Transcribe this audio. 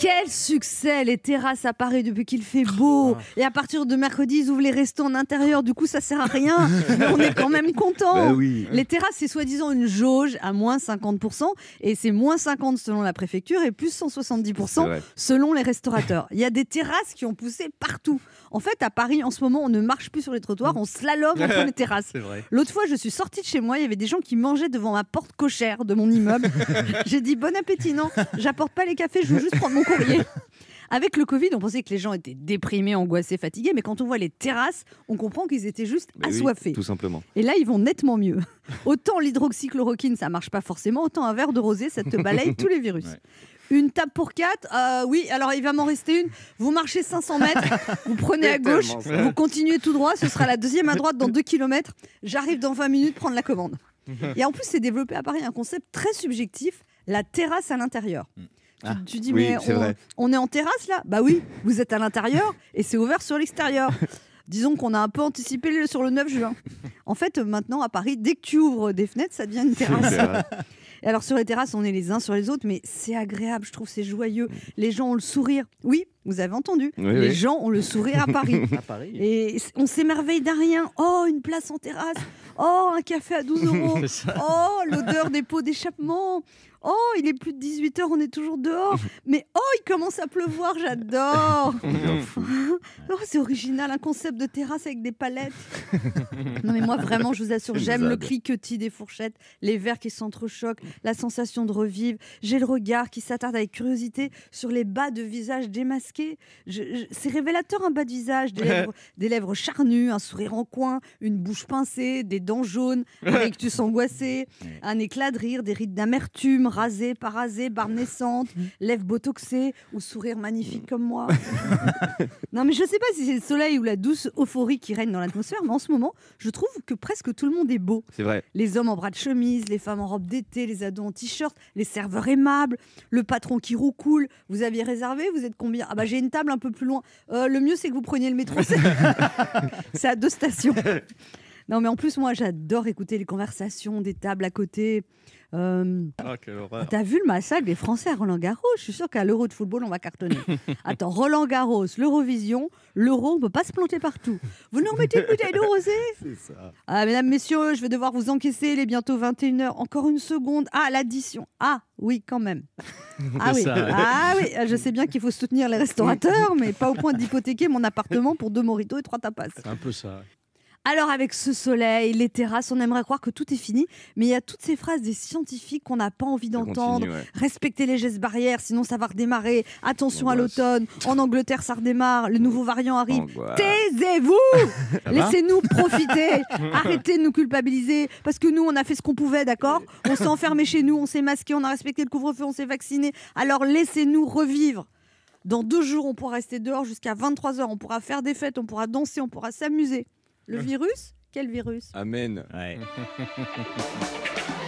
Quel succès les terrasses à Paris depuis qu'il fait beau. Et à partir de mercredi, ils ouvrent les restos en intérieur. Du coup, ça sert à rien. Mais on est quand même content. Bah oui. Les terrasses, c'est soi-disant une jauge à moins 50%. Et c'est moins 50% selon la préfecture et plus 170% C'est vrai. selon les restaurateurs. Il y a des terrasses qui ont poussé partout. En fait, à Paris, en ce moment, on ne marche plus sur les trottoirs, on slalom entre les terrasses. L'autre fois, je suis sortie de chez moi, il y avait des gens qui mangeaient devant ma porte cochère de mon immeuble. J'ai dit bon appétit, non, j'apporte pas les cafés, je veux juste prendre mon courrier. Avec le Covid, on pensait que les gens étaient déprimés, angoissés, fatigués, mais quand on voit les terrasses, on comprend qu'ils étaient juste Mais oui, assoiffés. tout simplement. Et là, ils vont nettement mieux. Autant l'hydroxychloroquine, ça marche pas forcément, autant un verre de rosé, ça te balaye tous les virus. Ouais. Une table pour quatre, euh, oui, alors il va m'en rester une. Vous marchez 500 mètres, vous prenez à gauche, vous continuez tout droit, ce sera la deuxième à droite dans 2 km. J'arrive dans 20 minutes prendre la commande. Et en plus, c'est développé à Paris un concept très subjectif, la terrasse à l'intérieur. Tu- Ah. Tu, dis, Oui, mais on, est en terrasse là? Bah oui, vous êtes à l'intérieur et c'est ouvert sur l'extérieur. Disons qu'on a un peu anticipé sur le 9 juin. En fait, maintenant à Paris, dès que tu ouvres des fenêtres, ça devient une terrasse. Et alors sur les terrasses, on est les uns sur les autres, mais c'est agréable, je trouve, c'est joyeux. Les gens ont le sourire. Oui, vous avez entendu. Oui, les oui. gens ont le sourire à Paris. À Paris. Et on s'émerveille d'un rien. Oh, une place en terrasse. Oh, un café à 12 euros. Oh, l'odeur des pots d'échappement. Oh, il est plus de 18h, on est toujours dehors. Mais oh, il commence à pleuvoir, j'adore. Oh, c'est original, un concept de terrasse avec des palettes. Non, mais moi, vraiment, je vous assure, j'aime le cliquetis des fourchettes, les verres qui s'entrechoquent, la sensation de revivre. J'ai le regard qui s'attarde avec curiosité sur les bas de visage démasqués. C'est révélateur, un bas de visage, des lèvres, des lèvres charnues, un sourire en coin, une bouche pincée, des dents jaunes, un rictus angoissé, un éclat de rire, des rides d'amertume, rasé, pas rasé, barbe naissante, lèvres botoxées ou sourire magnifique comme moi. non, mais je sais pas si c'est le soleil ou la douce euphorie qui règne dans l'atmosphère, mais en ce moment, je trouve que presque tout le monde est beau. C'est vrai. Les hommes en bras de chemise, les femmes en robe d'été, les ados en t-shirt, les serveurs aimables, le patron qui roucoule. Vous aviez réservé Vous êtes combien? Ah bah j'ai une table un peu plus loin. Euh, le mieux c'est que vous preniez le métro. C'est à deux stations. Non mais en plus moi j'adore écouter les conversations des tables à côté. Euh, Ah, quelle horreur. T'as vu le massacre des Français à Roland Garros? Je suis sûre qu'à l'Euro de football, on va cartonner. Attends, Roland Garros, l'Eurovision, l'Euro, on peut pas se planter partout. Vous nous remettez une bouteille d'eau rosée C'est ça. ah, mesdames, messieurs, je vais devoir vous encaisser. Il est bientôt 21h. Encore une seconde. Ah, l'addition. Ah, oui, quand même. Ah oui. ça, ouais. Ah oui, je sais bien qu'il faut soutenir les restaurateurs, mais pas au point d'hypothéquer mon appartement pour deux moritos et trois tapas. C'est un peu ça. Alors, avec ce soleil, les terrasses, on aimerait croire que tout est fini, mais il y a toutes ces phrases des scientifiques qu'on n'a pas envie d'entendre. ouais. Respectez les gestes barrières, sinon ça va redémarrer. Attention à l'automne. En Angleterre, ça redémarre. Le nouveau variant arrive. Taisez-vous Laissez-nous profiter. Arrêtez de nous culpabiliser. Parce que nous, on a fait ce qu'on pouvait, d'accord On s'est enfermé chez nous, on s'est masqué, on a respecté le couvre-feu, on s'est vacciné. Alors laissez-nous revivre. Dans deux jours, on pourra rester dehors jusqu'à 23h. On pourra faire des fêtes, on pourra danser, on pourra s'amuser. Le virus? Quel virus? Amen. Ouais.